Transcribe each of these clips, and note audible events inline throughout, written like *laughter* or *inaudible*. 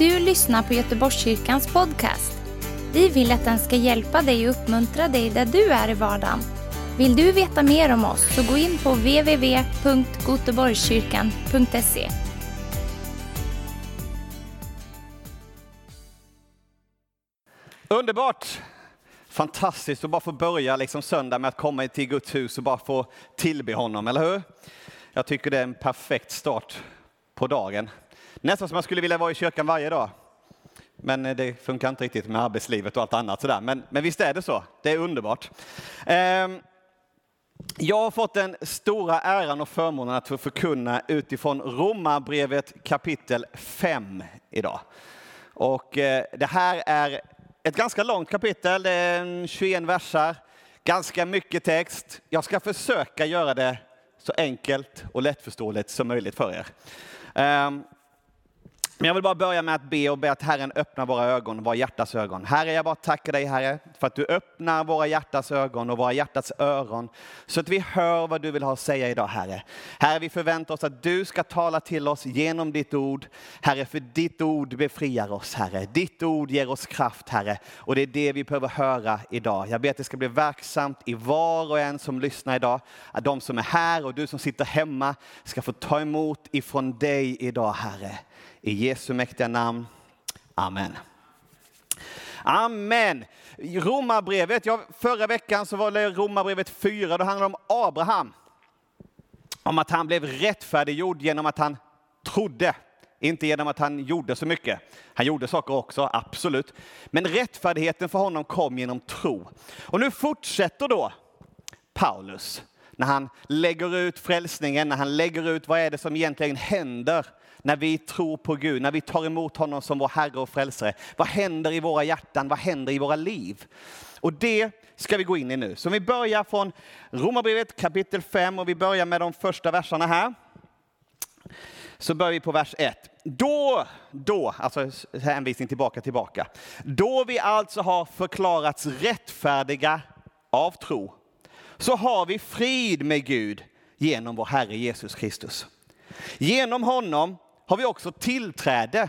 du lyssnar på Göteborgskyrkans podcast. Vi vill att den ska hjälpa dig och uppmuntra dig där du är i vardagen. Vill du veta mer om oss så gå in på www.goteborgskyrkan.se. Underbart! Fantastiskt att bara få börja liksom söndag med att komma till Guds hus och bara få tillbe honom, eller hur? Jag tycker det är en perfekt start på dagen. Nästan som jag skulle vilja vara i kyrkan varje dag. Men eh, det funkar inte riktigt med arbetslivet och allt annat sådär. Men, men visst är det så. Det är underbart. Ehm, jag har fått den stora äran och förmånen att få förkunna utifrån Romarbrevet kapitel 5 idag. Och eh, det här är ett ganska långt kapitel, det är 21 versar, ganska mycket text. Jag ska försöka göra det så enkelt och lättförståeligt som möjligt för er. Ehm, men jag vill bara börja med att be och be att Herren öppnar våra ögon, våra hjärtas ögon. Herre, jag bara tackar dig Herre för att du öppnar våra hjärtas ögon och våra hjärtas öron så att vi hör vad du vill ha att säga idag Herre. Herre, vi förväntar oss att du ska tala till oss genom ditt ord. Herre, för ditt ord befriar oss Herre. Ditt ord ger oss kraft Herre och det är det vi behöver höra idag. Jag ber att det ska bli verksamt i var och en som lyssnar idag. Att de som är här och du som sitter hemma ska få ta emot ifrån dig idag Herre. I Jesu mäktiga namn. Amen. Amen. Romarbrevet, ja, förra veckan så var det Romarbrevet 4, då handlade det om Abraham. Om att han blev rättfärdiggjord genom att han trodde, inte genom att han gjorde så mycket. Han gjorde saker också, absolut. Men rättfärdigheten för honom kom genom tro. Och nu fortsätter då Paulus när han lägger ut frälsningen, när han lägger ut vad är det som egentligen händer när vi tror på Gud, när vi tar emot honom som vår Herre och Frälsare. Vad händer i våra hjärtan? Vad händer i våra liv? Och det ska vi gå in i nu. Så vi börjar från Romarbrevet kapitel 5 och vi börjar med de första verserna här. Så börjar vi på vers 1. Då, då, alltså hänvisning tillbaka, tillbaka. Då vi alltså har förklarats rättfärdiga av tro, så har vi frid med Gud genom vår Herre Jesus Kristus. Genom honom har vi också tillträde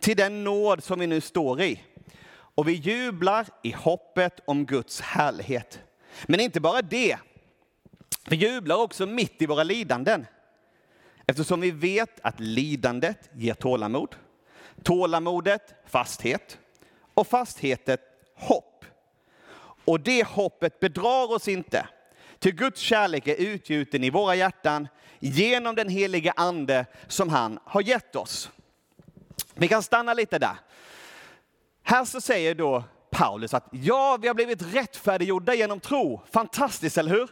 till den nåd som vi nu står i. Och vi jublar i hoppet om Guds härlighet. Men inte bara det. Vi jublar också mitt i våra lidanden. Eftersom vi vet att lidandet ger tålamod. Tålamodet fasthet. Och fasthetet hopp. Och det hoppet bedrar oss inte. Till Guds kärlek är utgjuten i våra hjärtan genom den heliga ande som han har gett oss. Vi kan stanna lite där. Här så säger då Paulus att ja, vi har blivit rättfärdiggjorda genom tro. Fantastiskt, eller hur?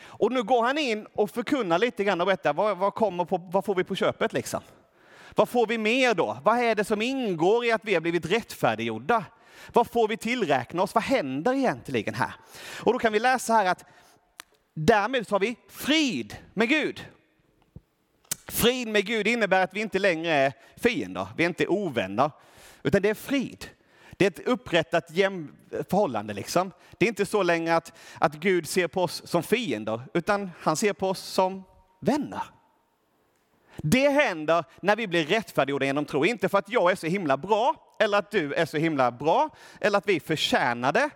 Och nu går han in och förkunnar lite grann och berättar vad, vad, kommer på, vad får vi på köpet liksom? Vad får vi mer då? Vad är det som ingår i att vi har blivit rättfärdiggjorda? Vad får vi tillräkna oss? Vad händer egentligen här? Och då kan vi läsa här att därmed så har vi frid med Gud. Frid med Gud innebär att vi inte längre är fiender, vi är inte ovänner, utan det är frid. Det är ett upprättat förhållande. Liksom. Det är inte så längre att, att Gud ser på oss som fiender, utan han ser på oss som vänner. Det händer när vi blir rättfärdiggjorda genom tro. Inte för att jag är så himla bra, eller att du är så himla bra, eller att vi förtjänar det.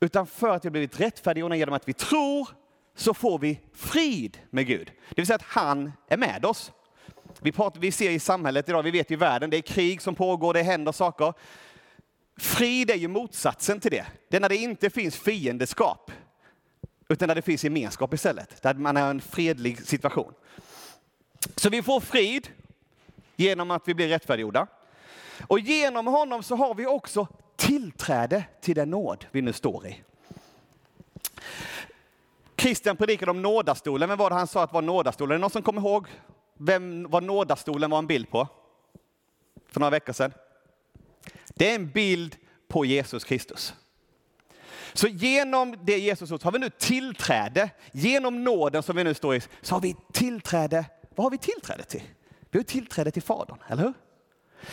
Utan för att vi blivit rättfärdiggjorda genom att vi tror så får vi frid med Gud. Det vill säga att han är med oss. Vi, pratar, vi ser i samhället idag, vi vet i världen, det är krig som pågår, det händer saker. Frid är ju motsatsen till det. Det är när det inte finns fiendeskap, utan när det finns gemenskap istället. Där man är en fredlig situation. Så vi får frid genom att vi blir rättfärdiggjorda. Och genom honom så har vi också tillträde till den nåd vi nu står i. Kristian predikade om nådastolen. Vem var det han sa att var nådastolen? Är det någon som kommer ihåg vem vad nådastolen var en bild på? För några veckor sedan. Det är en bild på Jesus Kristus. Så genom det Jesus gjort har vi nu tillträde, genom nåden som vi nu står i, så har vi tillträde. Vad har vi tillträde till? Vi har tillträde till Fadern, eller hur?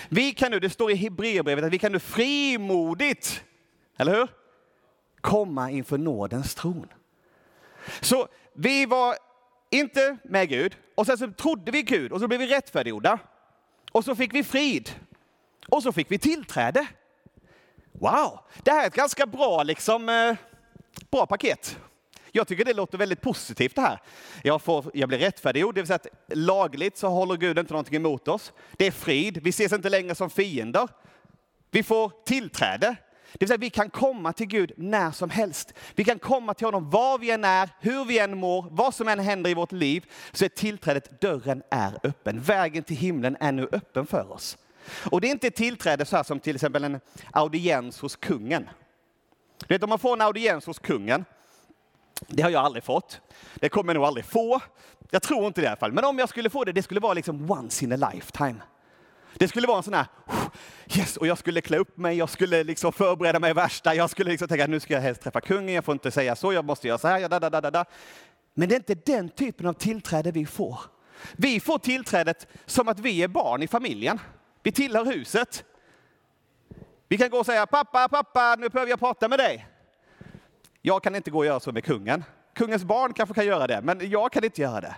Vi kan nu, det står i Hebreerbrevet att vi kan nu frimodigt, eller hur? Komma inför nådens tron. Så vi var inte med Gud och sen så trodde vi Gud och så blev vi rättfärdiggjorda. Och så fick vi frid. Och så fick vi tillträde. Wow, det här är ett ganska bra, liksom, eh, bra paket. Jag tycker det låter väldigt positivt det här. Jag, får, jag blir rättfärdiggjord, det vill säga att lagligt så håller Gud inte någonting emot oss. Det är frid, vi ses inte längre som fiender. Vi får tillträde. Det vill säga vi kan komma till Gud när som helst. Vi kan komma till honom var vi än är, hur vi än mår, vad som än händer i vårt liv. Så är tillträdet, dörren är öppen. Vägen till himlen är nu öppen för oss. Och det är inte tillträde så här som till exempel en audiens hos kungen. Du vet om man får en audiens hos kungen, det har jag aldrig fått. Det kommer jag nog aldrig få. Jag tror inte det i alla fall. Men om jag skulle få det, det skulle vara liksom once in a lifetime. Det skulle vara en sån här, yes, och jag skulle klä upp mig, jag skulle liksom förbereda mig värsta, jag skulle liksom tänka nu ska jag helst träffa kungen, jag får inte säga så, jag måste göra så här, da, da, da, da. Men det är inte den typen av tillträde vi får. Vi får tillträdet som att vi är barn i familjen. Vi tillhör huset. Vi kan gå och säga pappa, pappa, nu behöver jag prata med dig. Jag kan inte gå och göra så med kungen. Kungens barn kanske kan göra det, men jag kan inte göra det.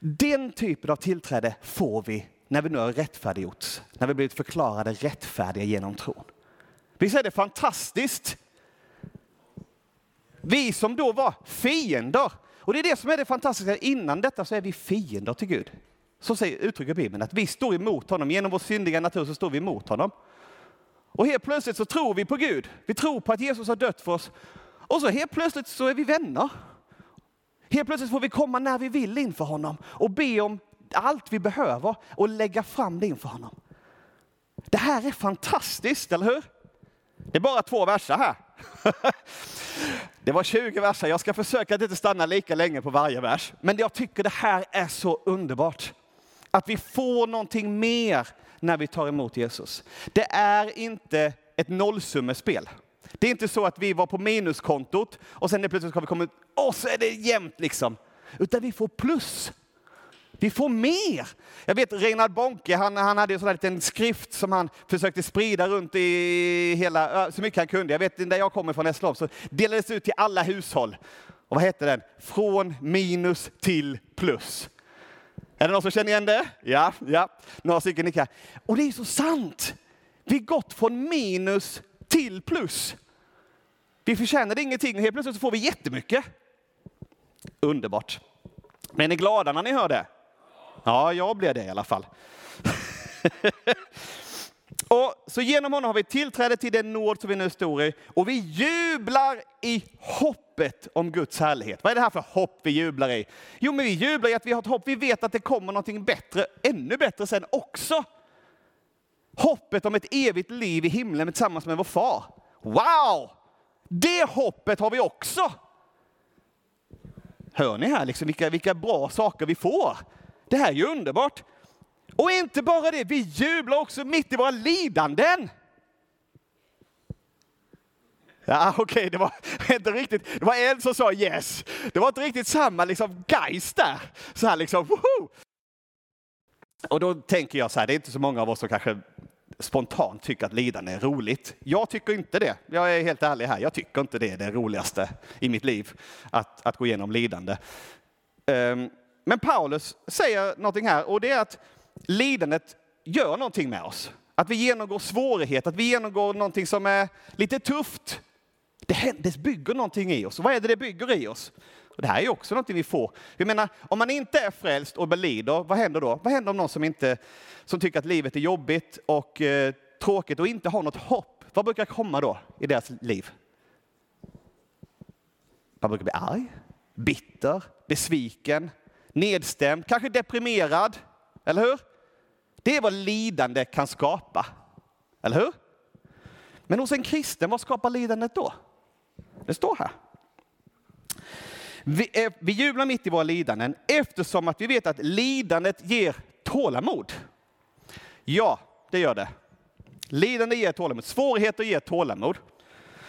Den typen av tillträde får vi när vi nu har rättfärdiggjorts, när vi blivit förklarade rättfärdiga genom tron. Visst är det fantastiskt? Vi som då var fiender, och det är det som är det fantastiska, innan detta så är vi fiender till Gud. Så säger, uttrycker Bibeln, att vi står emot honom, genom vår syndiga natur så står vi emot honom. Och helt plötsligt så tror vi på Gud, vi tror på att Jesus har dött för oss, och så helt plötsligt så är vi vänner. Helt plötsligt får vi komma när vi vill inför honom och be om allt vi behöver och lägga fram det inför honom. Det här är fantastiskt, eller hur? Det är bara två verser här. *laughs* Det var 20 verser. Jag ska försöka att inte stanna lika länge på varje vers. Men jag tycker det här är så underbart. Att vi får någonting mer när vi tar emot Jesus. Det är inte ett nollsummespel. Det är inte så att vi var på minuskontot och sen plötsligt har vi kommit och så är det jämnt liksom. Utan vi får plus. Vi får mer. Jag vet Reinhard Bonke, han, han hade en sån där liten skrift som han försökte sprida runt i hela, så mycket han kunde. Jag vet, där jag kommer från Hässleholm så delades ut till alla hushåll. Och vad hette den? Från minus till plus. Är det någon som känner igen det? Ja, ja. Några stycken nickar. Och det är så sant. Vi har gått från minus till plus. Vi förtjänade ingenting och helt plötsligt så får vi jättemycket. Underbart. Men är ni glada när ni hör det? Ja, jag blev det i alla fall. *laughs* och så genom honom har vi tillträde till den nåd som vi nu står i och vi jublar i hoppet om Guds härlighet. Vad är det här för hopp vi jublar i? Jo, men vi jublar i att vi har ett hopp. Vi vet att det kommer någonting bättre, ännu bättre sen också. Hoppet om ett evigt liv i himlen tillsammans med vår far. Wow! Det hoppet har vi också. Hör ni här liksom vilka, vilka bra saker vi får? Det här är ju underbart. Och inte bara det, vi jublar också mitt i våra lidanden. Ja, okej, okay, det var *laughs* inte riktigt. Det var en som sa yes. Det var inte riktigt samma liksom geist där. Så här liksom, woho! Och då tänker jag så här, det är inte så många av oss som kanske spontant tycker att lidande är roligt. Jag tycker inte det. Jag är helt ärlig här. Jag tycker inte det är det roligaste i mitt liv, att, att gå igenom lidande. Um, men Paulus säger någonting här och det är att lidandet gör någonting med oss. Att vi genomgår svårighet, att vi genomgår någonting som är lite tufft. Det, det bygger någonting i oss. Vad är det det bygger i oss? Och det här är också någonting vi får. Jag menar, om man inte är frälst och lider, vad händer då? Vad händer om någon som, inte, som tycker att livet är jobbigt och eh, tråkigt och inte har något hopp? Vad brukar komma då i deras liv? Man brukar bli arg, bitter, besviken, nedstämd, kanske deprimerad. Eller hur? Det är vad lidande kan skapa. Eller hur? Men hos en kristen, vad skapar lidandet då? Det står här. Vi, är, vi jublar mitt i våra lidanden eftersom att vi vet att lidandet ger tålamod. Ja, det gör det. Lidande ger tålamod, svårigheter ger tålamod.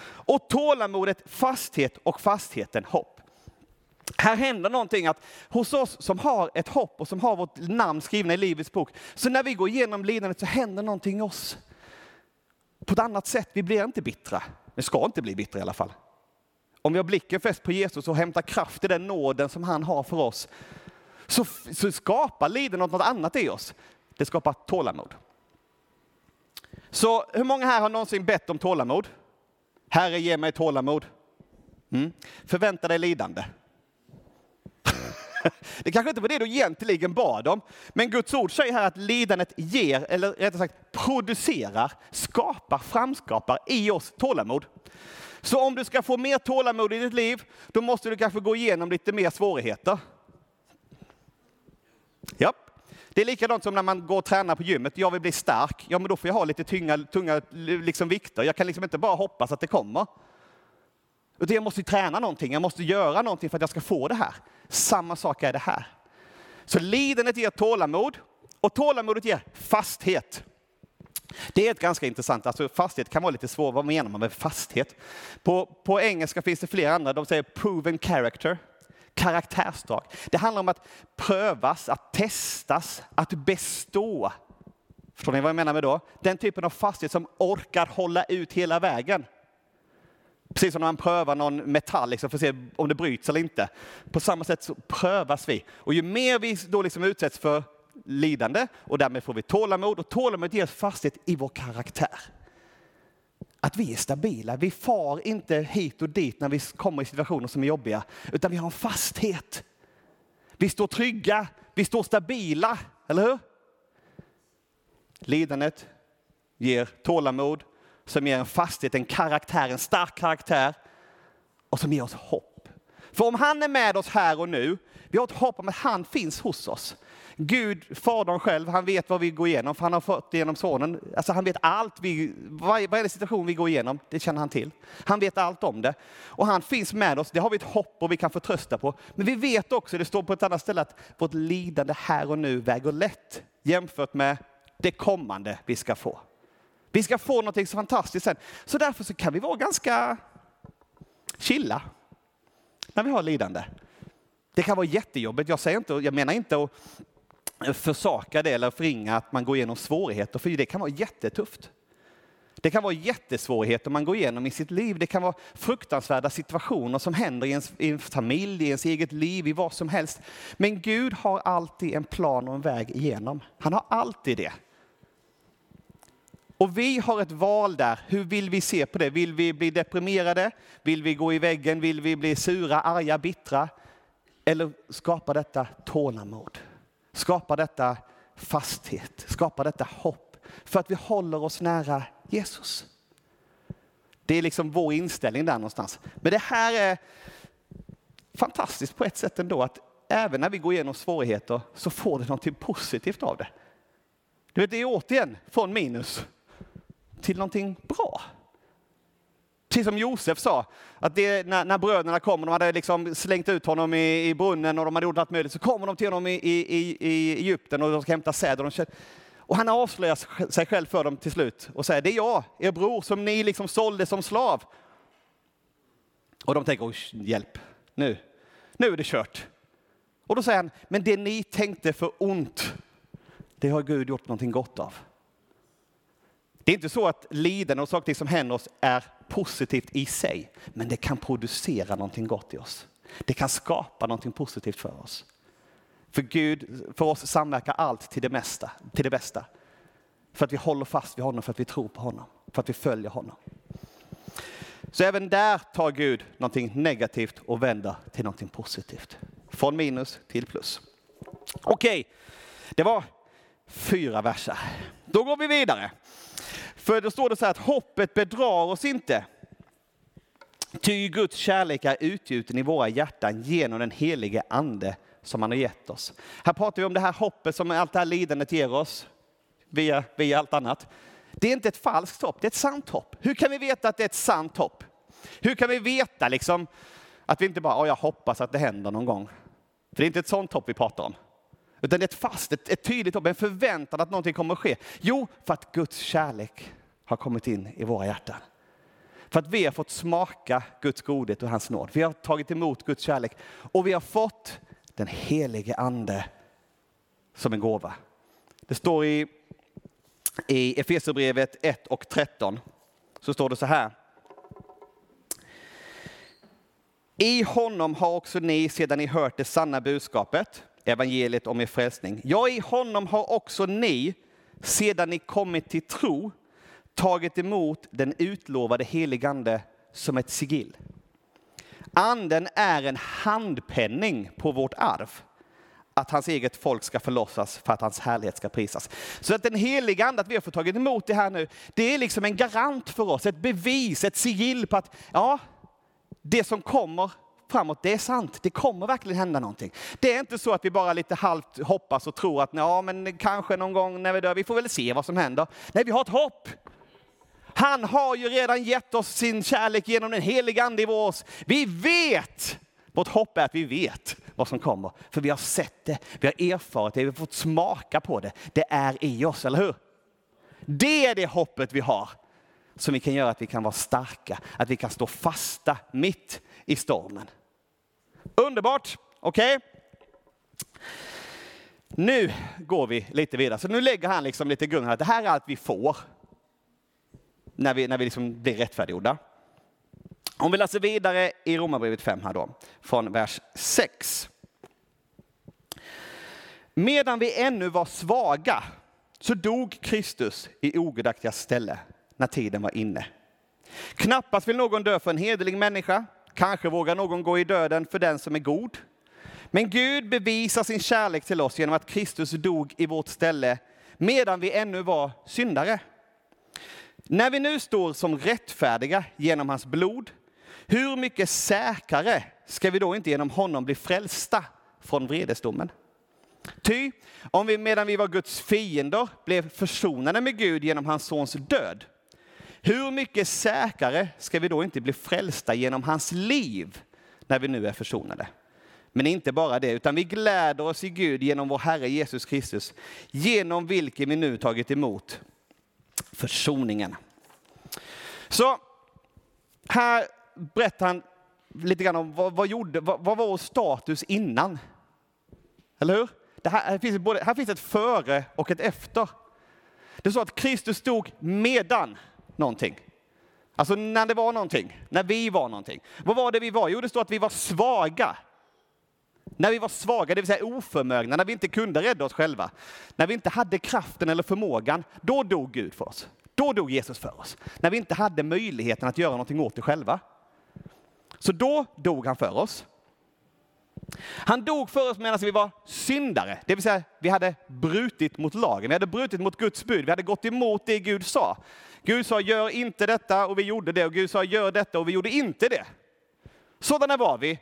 Och tålamodet fasthet och fastheten hopp. Här händer någonting att hos oss som har ett hopp och som har vårt namn skrivna i Livets bok, så när vi går igenom lidandet så händer någonting i oss. På ett annat sätt, vi blir inte bittra. Vi ska inte bli bittra i alla fall. Om vi har blicken fäst på Jesus och hämtar kraft i den nåden som han har för oss, så, så skapar lidandet något annat i oss. Det skapar tålamod. Så hur många här har någonsin bett om tålamod? Herre, ge mig tålamod. Mm. Förvänta dig lidande. *laughs* Det kanske inte var det du egentligen bad om, men Guds ord säger här att lidandet ger, eller rättare sagt producerar, skapar, framskapar i oss tålamod. Så om du ska få mer tålamod i ditt liv, då måste du kanske gå igenom lite mer svårigheter. Ja, det är likadant som när man går och tränar på gymmet. Jag vill bli stark. Ja, men då får jag ha lite tunga, tunga liksom vikter. Jag kan liksom inte bara hoppas att det kommer. Utan jag måste träna någonting. Jag måste göra någonting för att jag ska få det här. Samma sak är det här. Så lidandet ger tålamod och tålamodet ger fasthet. Det är ett ganska intressant, alltså fasthet kan vara lite svårt, vad menar man med fasthet? På, på engelska finns det flera andra, de säger proven character, karaktärsdrag. Det handlar om att prövas, att testas, att bestå. Förstår ni vad jag menar med då? Den typen av fasthet som orkar hålla ut hela vägen. Precis som när man prövar någon metall liksom, för att se om det bryts eller inte. På samma sätt så prövas vi. Och ju mer vi då liksom utsätts för lidande och därmed får vi tålamod och tålamod ger fasthet i vår karaktär. Att vi är stabila, vi far inte hit och dit när vi kommer i situationer som är jobbiga, utan vi har en fasthet. Vi står trygga, vi står stabila, eller hur? Lidandet ger tålamod, som ger en fasthet, en karaktär, en stark karaktär och som ger oss hopp. För om han är med oss här och nu, vi har ett hopp om att han finns hos oss. Gud, Fadern själv, han vet vad vi går igenom, för han har fått det genom Sonen. Alltså han vet allt, vi, varje situation vi går igenom, det känner han till. Han vet allt om det. Och han finns med oss, det har vi ett hopp och vi kan förtrösta på. Men vi vet också, det står på ett annat ställe, att vårt lidande här och nu väger lätt jämfört med det kommande vi ska få. Vi ska få något så fantastiskt sen. Så därför så kan vi vara ganska chilla när vi har lidande. Det kan vara jättejobbigt. Jag, säger inte, jag menar inte att försaka det eller förringa att man går igenom svårigheter, för det kan vara jättetufft. Det kan vara jättesvårigheter man går igenom i sitt liv. Det kan vara fruktansvärda situationer som händer i ens, i ens familj, i ens eget liv, i vad som helst. Men Gud har alltid en plan och en väg igenom. Han har alltid det. Och vi har ett val där. Hur vill vi se på det? Vill vi bli deprimerade? Vill vi gå i väggen? Vill vi bli sura, arga, bittra? Eller skapa detta tålamod? Skapa detta fasthet? Skapa detta hopp? För att vi håller oss nära Jesus. Det är liksom vår inställning där någonstans. Men det här är fantastiskt på ett sätt ändå, att även när vi går igenom svårigheter så får det någonting positivt av det. Du vet, det är återigen från minus till någonting bra. Precis som Josef sa, att det, när, när bröderna kom och de hade liksom slängt ut honom i, i brunnen och de hade gjort allt möjligt, så kommer de till honom i, i, i Egypten och de ska hämta säd. Och, de, och han avslöjar sig själv för dem till slut och säger, det är jag, er bror, som ni liksom sålde som slav. Och de tänker, hjälp, nu, nu är det kört. Och då säger han, men det ni tänkte för ont, det har Gud gjort någonting gott av. Det är inte så att lidande och saker som händer oss är positivt i sig, men det kan producera någonting gott i oss. Det kan skapa någonting positivt för oss. För Gud, för oss samverkar allt till det, mesta, till det bästa. För att vi håller fast vid honom, för att vi tror på honom, för att vi följer honom. Så även där tar Gud någonting negativt och vänder till någonting positivt. Från minus till plus. Okej, okay. det var fyra verser. Då går vi vidare. För då står det så här att hoppet bedrar oss inte. Ty Guds kärlek är utgjuten i våra hjärtan genom den helige ande som han har gett oss. Här pratar vi om det här hoppet som allt det här lidandet ger oss via, via allt annat. Det är inte ett falskt hopp, det är ett sant hopp. Hur kan vi veta att det är ett sant hopp? Hur kan vi veta liksom att vi inte bara, oh, jag hoppas att det händer någon gång. För det är inte ett sånt hopp vi pratar om. Utan det är ett fast, ett, ett tydligt hopp, en förväntan att någonting kommer att ske. Jo, för att Guds kärlek har kommit in i våra hjärtan. För att vi har fått smaka Guds godhet och hans nåd. Vi har tagit emot Guds kärlek och vi har fått den helige ande som en gåva. Det står i, i Efesierbrevet 1 och 13 så står det så här. I honom har också ni sedan ni hört det sanna budskapet evangeliet om er frälsning. Ja, i honom har också ni, sedan ni kommit till tro, tagit emot den utlovade heligande som ett sigill. Anden är en handpenning på vårt arv. Att hans eget folk ska förlossas för att hans härlighet ska prisas. Så att den heliga ande, att vi har fått tagit emot det här nu, det är liksom en garant för oss, ett bevis, ett sigill på att ja, det som kommer framåt, det är sant. Det kommer verkligen hända någonting. Det är inte så att vi bara lite halvt hoppas och tror att ja, men kanske någon gång när vi dör, vi får väl se vad som händer. Nej, vi har ett hopp. Han har ju redan gett oss sin kärlek genom den heliga ande i vår oss. Vi vet, vårt hopp är att vi vet vad som kommer. För vi har sett det, vi har erfarit det, vi har fått smaka på det. Det är i oss, eller hur? Det är det hoppet vi har som vi kan göra att vi kan vara starka, att vi kan stå fasta mitt i stormen. Underbart, okej? Okay? Nu går vi lite vidare. Så nu lägger han liksom lite grund, att det här är allt vi får när vi, när vi liksom blir rättfärdiggjorda. Om vi läser vidare i Romarbrevet 5 här då, från vers 6. Medan vi ännu var svaga så dog Kristus i ogudaktiga ställe när tiden var inne. Knappast vill någon dö för en hederlig människa. Kanske vågar någon gå i döden för den som är god. Men Gud bevisar sin kärlek till oss genom att Kristus dog i vårt ställe medan vi ännu var syndare. När vi nu står som rättfärdiga genom hans blod, hur mycket säkrare ska vi då inte genom honom bli frälsta från vredesdomen? Ty om vi medan vi var Guds fiender blev försonade med Gud genom hans sons död, hur mycket säkrare ska vi då inte bli frälsta genom hans liv när vi nu är försonade? Men inte bara det, utan vi gläder oss i Gud genom vår Herre Jesus Kristus, genom vilken vi nu tagit emot försoningen. Så här berättar han lite grann om vad, vad, gjorde, vad, vad var vår status innan? Eller hur? Det här, här, finns både, här finns ett före och ett efter. Det är så att Kristus stod medan någonting. Alltså när det var någonting, när vi var någonting. Vad var det vi var? Jo, det står att vi var svaga. När vi var svaga, det vill säga oförmögna, när vi inte kunde rädda oss själva, när vi inte hade kraften eller förmågan, då dog Gud för oss. Då dog Jesus för oss. När vi inte hade möjligheten att göra någonting åt det själva. Så då dog han för oss. Han dog för oss medan vi var syndare, det vill säga vi hade brutit mot lagen, vi hade brutit mot Guds bud, vi hade gått emot det Gud sa. Gud sa gör inte detta och vi gjorde det och Gud sa gör detta och vi gjorde inte det. Sådana var vi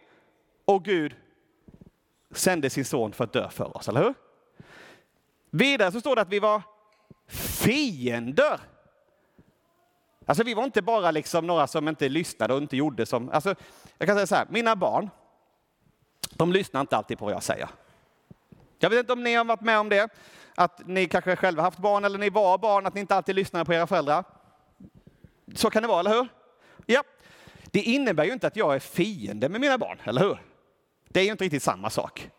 och Gud sände sin son för att dö för oss, eller hur? Vidare så står det att vi var fiender. Alltså vi var inte bara liksom några som inte lyssnade och inte gjorde som... Alltså, jag kan säga så här, mina barn, de lyssnar inte alltid på vad jag säger. Jag vet inte om ni har varit med om det, att ni kanske själva haft barn eller ni var barn, att ni inte alltid lyssnade på era föräldrar. Så kan det vara, eller hur? Ja. Det innebär ju inte att jag är fiende med mina barn, eller hur? Det är ju inte riktigt samma sak.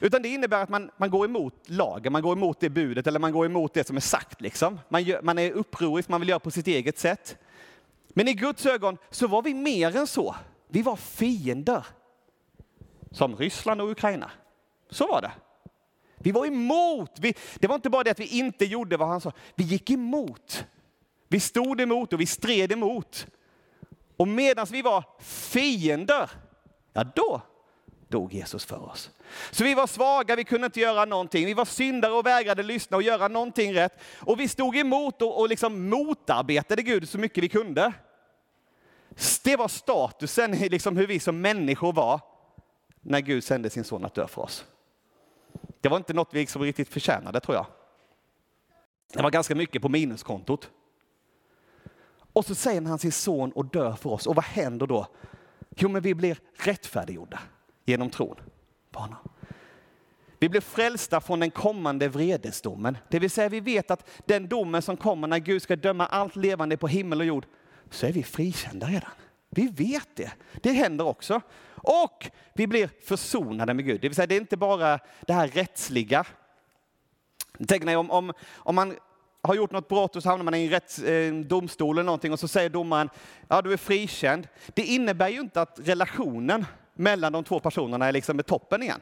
Utan det innebär att man, man går emot lagen, man går emot det budet eller man går emot det som är sagt. Liksom. Man, gör, man är upprorisk, man vill göra på sitt eget sätt. Men i Guds ögon så var vi mer än så. Vi var fiender. Som Ryssland och Ukraina. Så var det. Vi var emot. Vi, det var inte bara det att vi inte gjorde vad han sa. Vi gick emot. Vi stod emot och vi stred emot. Och medan vi var fiender, ja då dog Jesus för oss. Så vi var svaga, vi kunde inte göra någonting. Vi var syndare och vägrade lyssna och göra någonting rätt. Och vi stod emot och, och liksom motarbetade Gud så mycket vi kunde. Det var statusen i liksom hur vi som människor var när Gud sände sin son att dö för oss. Det var inte något vi liksom riktigt förtjänade tror jag. Det var ganska mycket på minuskontot. Och så säger han sin son och dör för oss. Och vad händer då? Jo, men vi blir rättfärdiggjorda genom tron på honom. Vi blir frälsta från den kommande vredesdomen. Det vill säga vi vet att den domen som kommer när Gud ska döma allt levande på himmel och jord, så är vi frikända redan. Vi vet det. Det händer också. Och vi blir försonade med Gud. Det vill säga det är inte bara det här rättsliga. Tänk dig om, om, om man har gjort något brott och så hamnar man i en rätts, eh, domstol eller någonting och så säger domaren, ja du är frikänd. Det innebär ju inte att relationen mellan de två personerna är liksom med toppen igen.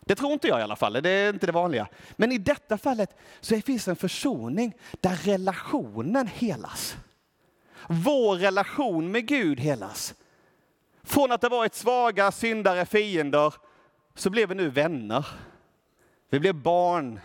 Det tror inte jag i alla fall, det är inte det vanliga. Men i detta fallet så finns en försoning där relationen helas. Vår relation med Gud helas. Från att ha varit svaga, syndare, fiender, så blev vi nu vänner. Vi blev barn.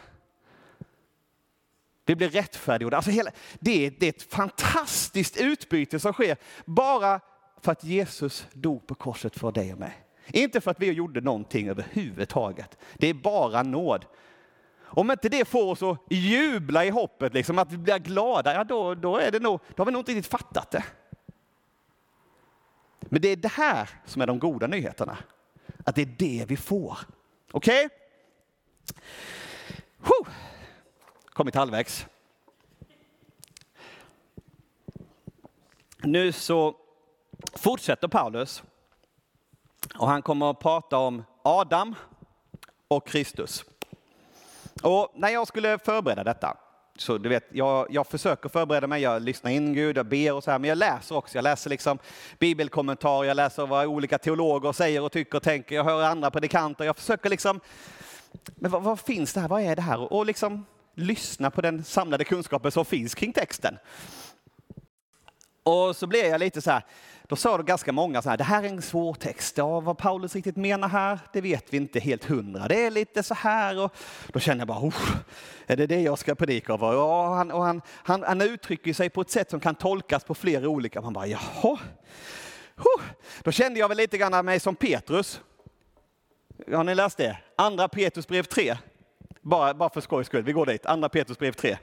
Vi blev rättfärdiggjorda. Alltså hela, det, är, det är ett fantastiskt utbyte som sker bara för att Jesus dog på korset för dig och mig. Inte för att vi gjorde någonting överhuvudtaget. Det är bara nåd. Om inte det får oss att jubla i hoppet, liksom, att vi blir glada, ja, då, då, är det nog, då har vi nog inte riktigt fattat det. Men det är det här som är de goda nyheterna. Att det är det vi får. Okej? Okay? Kommit halvvägs. Nu så fortsätter Paulus och han kommer att prata om Adam och Kristus. Och när jag skulle förbereda detta, så du vet, jag, jag försöker förbereda mig, jag lyssnar in Gud, jag ber och så här, men jag läser också. Jag läser liksom bibelkommentarer, jag läser vad olika teologer säger och tycker och tänker, jag hör andra predikanter, jag försöker liksom, men vad, vad finns det här, vad är det här? Och, och liksom lyssna på den samlade kunskapen som finns kring texten. Och så blev jag lite så här, då sa det ganska många så här, det här är en svår text. Ja, vad Paulus riktigt menar här, det vet vi inte helt hundra. Det är lite så här och då känner jag bara, är det det jag ska predika över? Ja, han, och han, han, han uttrycker sig på ett sätt som kan tolkas på flera olika. Man bara, jaha. Då kände jag väl lite grann mig som Petrus. Har ni läst det? Andra Petrus brev 3. Bara, bara för skojs skull, vi går dit. Andra Petrus brev 3.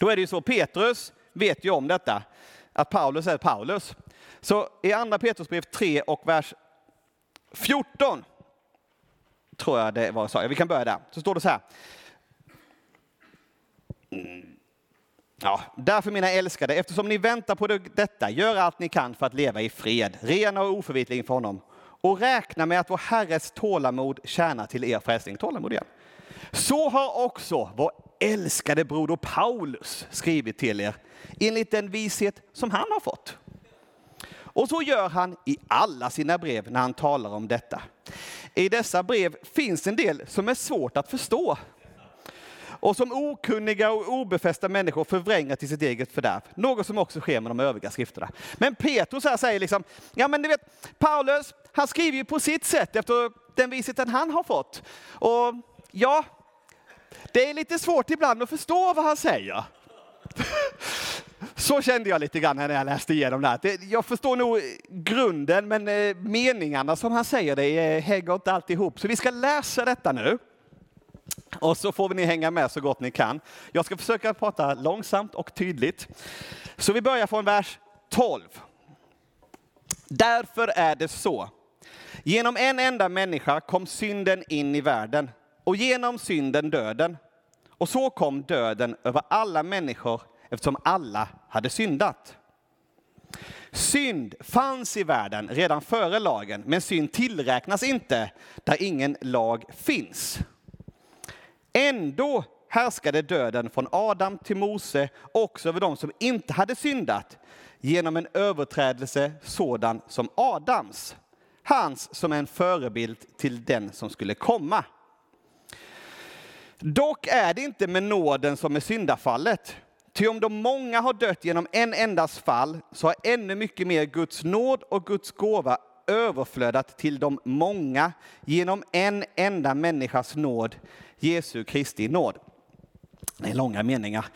Då är det ju så, Petrus vet ju om detta att Paulus är Paulus. Så i andra Petrusbrev 3 och vers 14, tror jag det var jag sa. vi kan börja där, så står det så här. Ja, därför mina älskade, eftersom ni väntar på detta, gör allt ni kan för att leva i fred, rena och oförvitliga inför honom. Och räkna med att vår Herres tålamod tjänar till er frälsning. Tålamod igen. Så har också vår älskade broder Paulus skrivit till er enligt den vishet som han har fått. Och så gör han i alla sina brev när han talar om detta. I dessa brev finns en del som är svårt att förstå och som okunniga och obefästa människor förvränger till sitt eget fördärv. Något som också sker med de övriga skrifterna. Men Petrus här säger liksom, ja men du vet, Paulus, han skriver ju på sitt sätt efter den visheten han har fått. Och ja, det är lite svårt ibland att förstå vad han säger. Så kände jag lite grann när jag läste igenom det här. Jag förstår nog grunden, men eh, meningarna som han säger, det hänger inte alltid ihop. Så vi ska läsa detta nu. Och så får ni hänga med så gott ni kan. Jag ska försöka prata långsamt och tydligt. Så vi börjar från vers 12. Därför är det så. Genom en enda människa kom synden in i världen och genom synden döden. Och så kom döden över alla människor eftersom alla hade syndat. Synd fanns i världen redan före lagen, men synd tillräknas inte där ingen lag finns. Ändå härskade döden från Adam till Mose också över dem som inte hade syndat genom en överträdelse sådan som Adams, hans som en förebild till den som skulle komma. Dock är det inte med nåden som med syndafallet. Ty om de många har dött genom en endas fall så har ännu mycket mer Guds nåd och Guds gåva överflödat till de många genom en enda människas nåd, Jesu Kristi nåd. Det är långa meningar.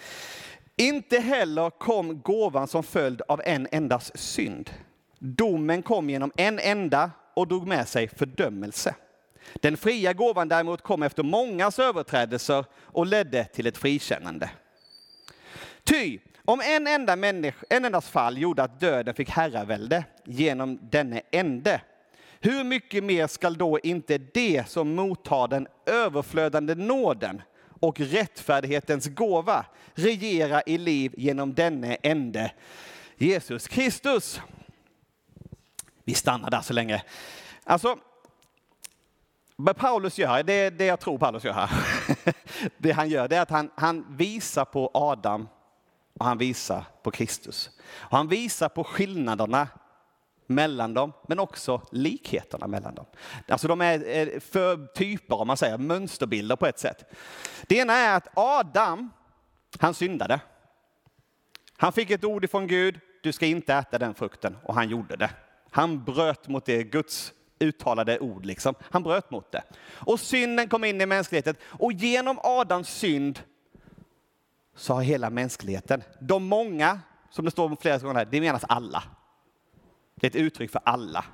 Inte heller kom gåvan som följd av en endas synd. Domen kom genom en enda och drog med sig fördömelse. Den fria gåvan däremot kom efter mångas överträdelser och ledde till ett frikännande. Ty om en enda människa, en endas fall gjorde att döden fick herravälde genom denne ende, hur mycket mer skall då inte det som mottar den överflödande nåden och rättfärdighetens gåva regera i liv genom denne ende, Jesus Kristus. Vi stannar där så länge. Alltså, vad Paulus gör, det är det jag tror Paulus gör här. *laughs* Det han gör det är att han, han visar på Adam och han visar på Kristus. Och han visar på skillnaderna mellan dem, men också likheterna mellan dem. Alltså de är för typer, om man säger, mönsterbilder på ett sätt. Det ena är att Adam, han syndade. Han fick ett ord ifrån Gud, du ska inte äta den frukten, och han gjorde det. Han bröt mot det Guds uttalade ord, liksom. han bröt mot det. Och synden kom in i mänskligheten, och genom Adams synd så har hela mänskligheten, de många, som det står flera gånger här, det menas alla. Det är ett uttryck för alla.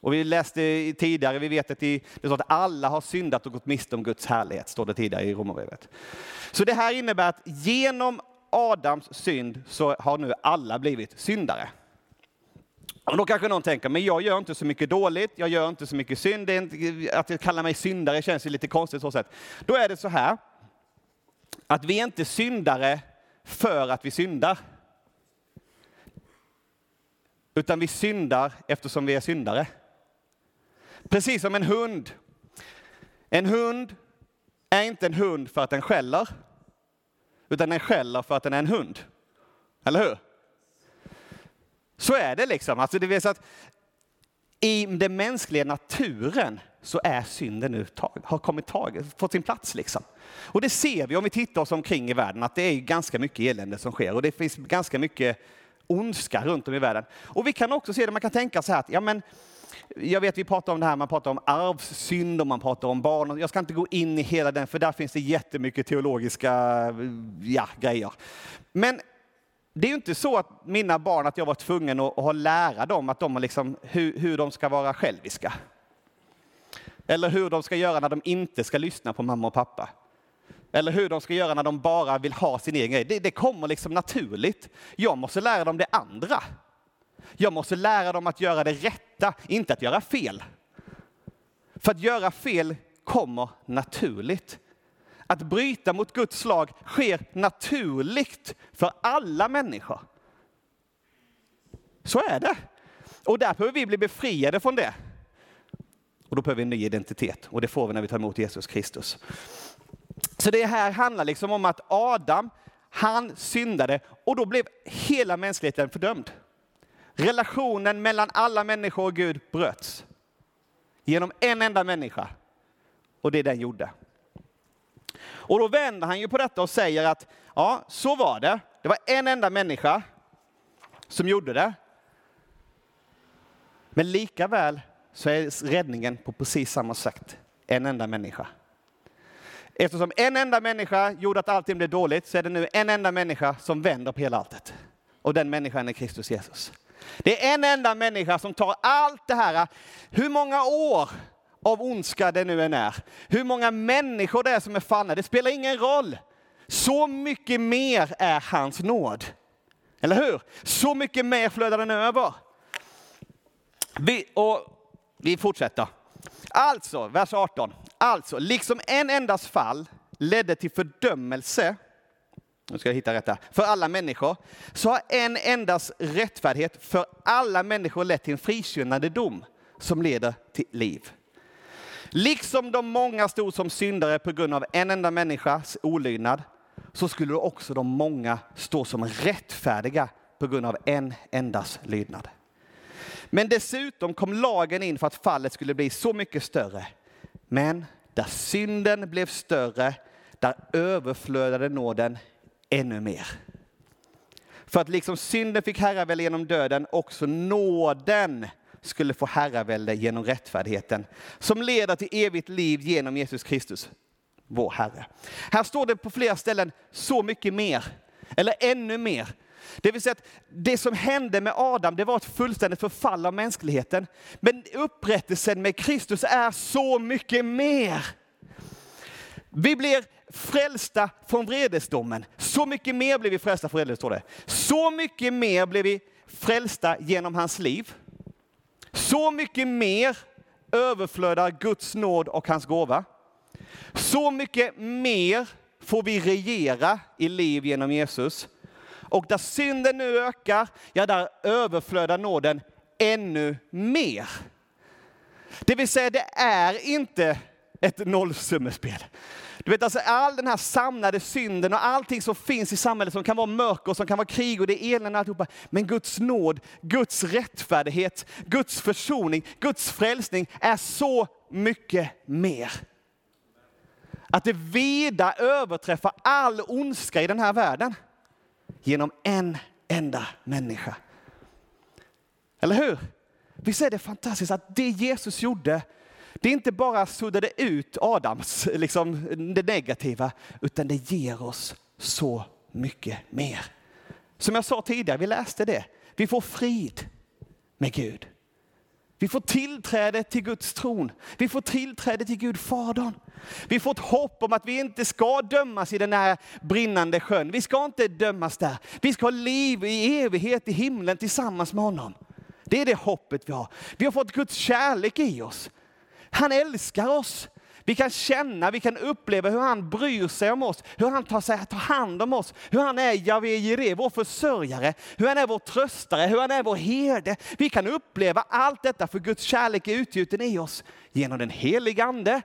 Och vi läste tidigare, vi vet att det står att alla har syndat och gått miste om Guds härlighet, står det tidigare i Romarbrevet. Så det här innebär att genom Adams synd så har nu alla blivit syndare. Och då kanske någon tänker, men jag gör inte så mycket dåligt, jag gör inte så mycket synd, inte, att kallar mig syndare känns ju lite konstigt så sätt. Då är det så här, att vi är inte syndare för att vi syndar. Utan vi syndar eftersom vi är syndare. Precis som en hund. En hund är inte en hund för att den skäller, utan den skäller för att den är en hund. Eller hur? Så är det liksom. Alltså det vill säga att I den mänskliga naturen så är synden nu tag, har kommit tag, fått sin plats. Liksom. Och det ser vi om vi tittar oss omkring i världen, att det är ganska mycket elände som sker och det finns ganska mycket ondska runt om i världen. Och vi kan också se det, man kan tänka så här att, ja men, jag vet vi pratar om det här, man pratar om arvssynd och man pratar om barn. Jag ska inte gå in i hela den, för där finns det jättemycket teologiska ja, grejer. Men det är ju inte så att mina barn, att jag var tvungen att, att lära dem att de liksom, hur, hur de ska vara själviska. Eller hur de ska göra när de inte ska lyssna på mamma och pappa. Eller hur de ska göra när de bara vill ha sin egen grej. Det, det kommer liksom naturligt. Jag måste lära dem det andra. Jag måste lära dem att göra det rätta, inte att göra fel. För att göra fel kommer naturligt. Att bryta mot Guds lag sker naturligt för alla människor. Så är det. Och där behöver vi bli befriade från det. Och då behöver vi en ny identitet och det får vi när vi tar emot Jesus Kristus. Så det här handlar liksom om att Adam, han syndade och då blev hela mänskligheten fördömd. Relationen mellan alla människor och Gud bröts. Genom en enda människa. Och det den gjorde. Och då vänder han ju på detta och säger att ja, så var det. Det var en enda människa som gjorde det. Men lika väl så är räddningen på precis samma sätt en enda människa. Eftersom en enda människa gjorde att allting blev dåligt så är det nu en enda människa som vänder på hela alltet. Och den människan är Kristus Jesus. Det är en enda människa som tar allt det här, hur många år av ondska det nu än är, hur många människor det är som är fallna, det spelar ingen roll. Så mycket mer är hans nåd. Eller hur? Så mycket mer flödar den över. Vi, och vi fortsätter. Alltså, vers 18. Alltså, liksom en endas fall ledde till fördömelse, nu ska jag hitta rätt här, för alla människor, så har en endas rättfärdighet för alla människor lett till en frikännande dom som leder till liv. Liksom de många stod som syndare på grund av en enda människas olydnad, så skulle också de många stå som rättfärdiga på grund av en endas lydnad. Men dessutom kom lagen in för att fallet skulle bli så mycket större. Men där synden blev större, där överflödade nåden ännu mer. För att liksom synden fick herravälde genom döden, också nåden skulle få herravälde genom rättfärdigheten, som leder till evigt liv genom Jesus Kristus, vår Herre. Här står det på flera ställen så mycket mer, eller ännu mer. Det vill säga att det som hände med Adam, det var ett fullständigt förfall av mänskligheten. Men upprättelsen med Kristus är så mycket mer. Vi blir frälsta från vredesdomen. Så mycket mer blir vi frälsta från vredesdomen. Så mycket mer blir vi frälsta genom hans liv. Så mycket mer överflödar Guds nåd och hans gåva. Så mycket mer får vi regera i liv genom Jesus. Och där synden nu ökar, ja där överflödar nåden ännu mer. Det vill säga, det är inte ett nollsummespel. Du vet alltså all den här samlade synden och allting som finns i samhället som kan vara mörker, och som kan vara krig och det är elände alltihopa. Men Guds nåd, Guds rättfärdighet, Guds försoning, Guds frälsning är så mycket mer. Att det vida överträffar all ondska i den här världen genom en enda människa. Eller hur? Visst är det fantastiskt att det Jesus gjorde, det inte bara suddade ut Adams, liksom det negativa, utan det ger oss så mycket mer. Som jag sa tidigare, vi läste det. Vi får frid med Gud. Vi får tillträde till Guds tron. Vi får tillträde till Gud Fadern. Vi får ett hopp om att vi inte ska dömas i den här brinnande sjön. Vi ska inte dömas där. Vi ska ha liv i evighet i himlen tillsammans med honom. Det är det hoppet vi har. Vi har fått Guds kärlek i oss. Han älskar oss. Vi kan känna, vi kan uppleva hur han bryr sig om oss, hur han tar, sig, tar hand om oss, hur han är Javé Jireh, vår försörjare, hur han är vår tröstare, hur han är vår herde. Vi kan uppleva allt detta för Guds kärlek är utgjuten i oss genom den helige Ande.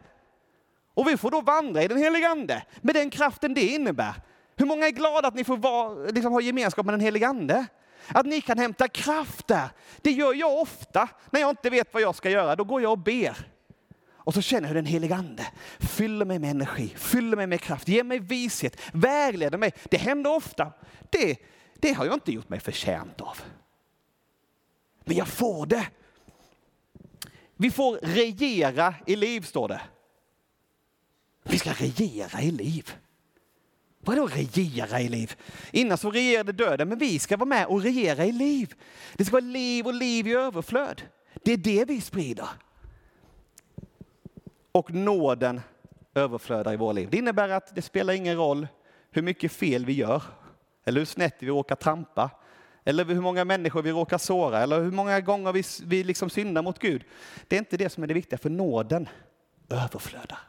Och vi får då vandra i den helige Ande med den kraften det innebär. Hur många är glada att ni får vara, liksom, ha gemenskap med den helige Ande? Att ni kan hämta kraft där. Det gör jag ofta när jag inte vet vad jag ska göra. Då går jag och ber. Och så känner jag hur den helige Ande fyller mig med energi, fyller mig med kraft, ger mig vishet, vägleder mig. Det händer ofta. Det, det har jag inte gjort mig förtjänt av. Men jag får det. Vi får regera i liv, står det. Vi ska regera i liv. Vadå regera i liv? Innan så regerade döden, men vi ska vara med och regera i liv. Det ska vara liv och liv i överflöd. Det är det vi sprider. Och nåden överflödar i våra liv. Det innebär att det spelar ingen roll hur mycket fel vi gör, eller hur snett vi råkar trampa, eller hur många människor vi råkar såra, eller hur många gånger vi, vi liksom syndar mot Gud. Det är inte det som är det viktiga, för nåden överflödar.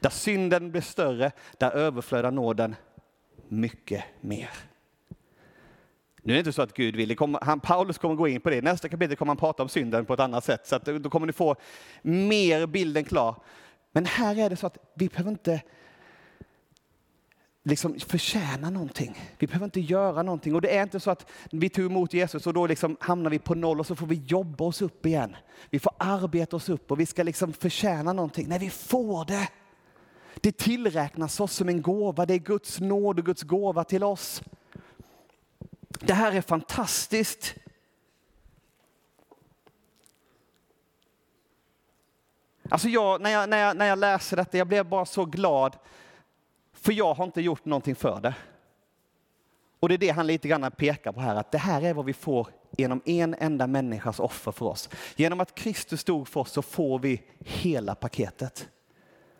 Där synden blir större, där överflödar nåden mycket mer. Nu är det inte så att Gud vill, kommer, han, Paulus kommer gå in på det. Nästa kapitel kommer han prata om synden på ett annat sätt, så att då kommer ni få mer bilden klar. Men här är det så att vi behöver inte liksom förtjäna någonting. Vi behöver inte göra någonting. Och det är inte så att vi tog emot Jesus och då liksom hamnar vi på noll och så får vi jobba oss upp igen. Vi får arbeta oss upp och vi ska liksom förtjäna någonting. Nej, vi får det. Det tillräknas oss som en gåva. Det är Guds nåd och Guds gåva till oss. Det här är fantastiskt. Alltså jag, när, jag, när, jag, när jag läser detta, jag blev bara så glad. För jag har inte gjort någonting för det. Och det är det han lite grann pekar på här, att det här är vad vi får genom en enda människas offer för oss. Genom att Kristus dog för oss så får vi hela paketet.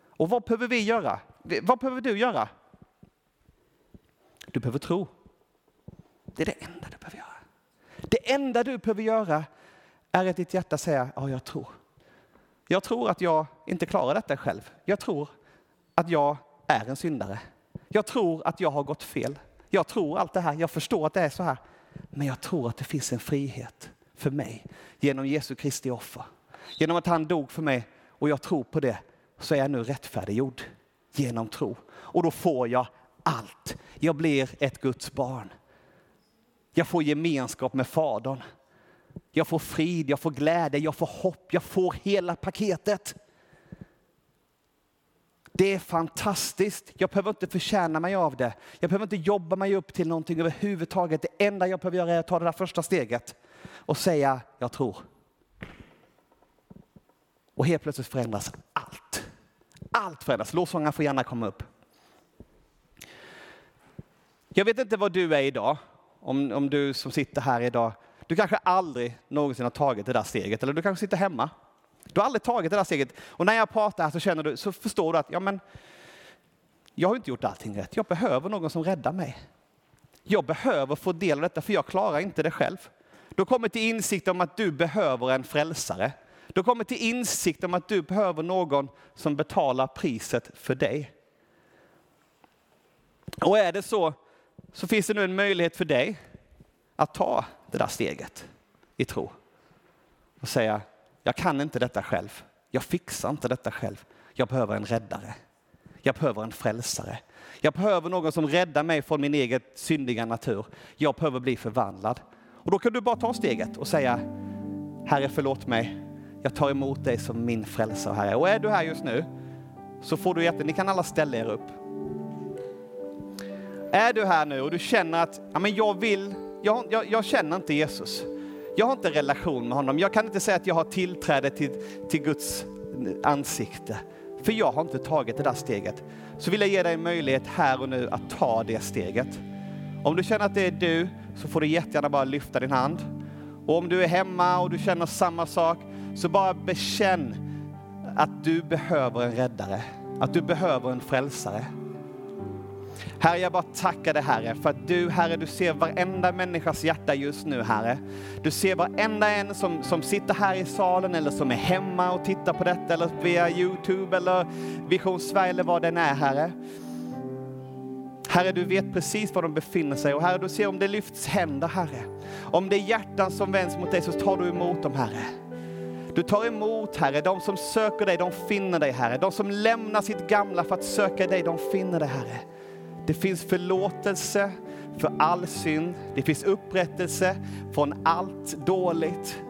Och vad behöver vi göra? Vad behöver du göra? Du behöver tro. Det är det enda du behöver göra. Det enda du behöver göra är att ditt hjärta säger, ja jag tror. Jag tror att jag inte klarar detta själv. Jag tror att jag är en syndare. Jag tror att jag har gått fel. Jag tror allt det här, jag förstår att det är så här. Men jag tror att det finns en frihet för mig genom Jesu Kristi offer. Genom att han dog för mig och jag tror på det så är jag nu rättfärdiggjord genom tro. Och då får jag allt. Jag blir ett Guds barn. Jag får gemenskap med Fadern. Jag får frid, jag får glädje, jag får hopp, jag får hela paketet. Det är fantastiskt. Jag behöver inte förtjäna mig av det. Jag behöver inte jobba mig upp till någonting överhuvudtaget. Det enda jag behöver göra är att ta det där första steget och säga jag tror. Och helt plötsligt förändras allt. Allt förändras. Lovsångaren får gärna komma upp. Jag vet inte vad du är idag, om, om du som sitter här idag, du kanske aldrig någonsin har tagit det där steget, eller du kanske sitter hemma. Du har aldrig tagit det där steget. Och när jag pratar här så känner du, så förstår du att ja, men, jag har inte gjort allting rätt. Jag behöver någon som räddar mig. Jag behöver få del av detta, för jag klarar inte det själv. Du kommer till insikt om att du behöver en frälsare. Du kommer till insikt om att du behöver någon som betalar priset för dig. Och är det så, så finns det nu en möjlighet för dig att ta det där steget i tro. Och säga, jag kan inte detta själv. Jag fixar inte detta själv. Jag behöver en räddare. Jag behöver en frälsare. Jag behöver någon som räddar mig från min egen syndiga natur. Jag behöver bli förvandlad. Och då kan du bara ta steget och säga, Herre förlåt mig, jag tar emot dig som min frälsare Herre. Och är du här just nu så får du jätte, ni kan alla ställa er upp. Är du här nu och du känner att ja, men jag vill, jag, jag, jag känner inte Jesus. Jag har inte relation med honom. Jag kan inte säga att jag har tillträde till, till Guds ansikte. För jag har inte tagit det där steget. Så vill jag ge dig en möjlighet här och nu att ta det steget. Om du känner att det är du så får du jättegärna bara lyfta din hand. Och om du är hemma och du känner samma sak så bara bekänn att du behöver en räddare. Att du behöver en frälsare. Herre, jag bara tackar dig Herre för att du Herre, du ser varenda människas hjärta just nu Herre. Du ser varenda en som, som sitter här i salen eller som är hemma och tittar på detta eller via Youtube eller Vision Sverige eller vad den är Herre. Herre, du vet precis var de befinner sig och Herre, du ser om det lyfts händer Herre. Om det är hjärtan som vänds mot dig så tar du emot dem Herre. Du tar emot Herre, de som söker dig, de finner dig Herre. De som lämnar sitt gamla för att söka dig, de finner dig Herre. Det finns förlåtelse för all synd. Det finns upprättelse från allt dåligt.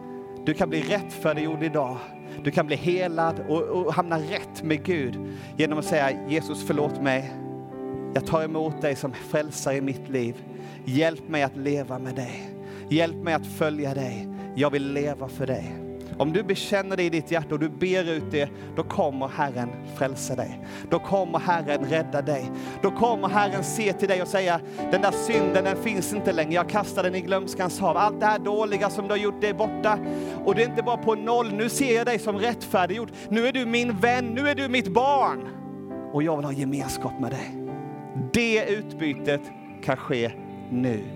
Du kan bli rättfärdiggjord idag. Du kan bli helad och, och hamna rätt med Gud genom att säga Jesus förlåt mig. Jag tar emot dig som frälsare i mitt liv. Hjälp mig att leva med dig. Hjälp mig att följa dig. Jag vill leva för dig. Om du bekänner det i ditt hjärta och du ber ut det, då kommer Herren frälsa dig. Då kommer Herren rädda dig. Då kommer Herren se till dig och säga, den där synden den finns inte längre, jag kastar den i glömskans hav. Allt det här dåliga som du har gjort, det är borta. Och du är inte bara på noll, nu ser jag dig som rättfärdiggjord. Nu är du min vän, nu är du mitt barn. Och jag vill ha gemenskap med dig. Det utbytet kan ske nu.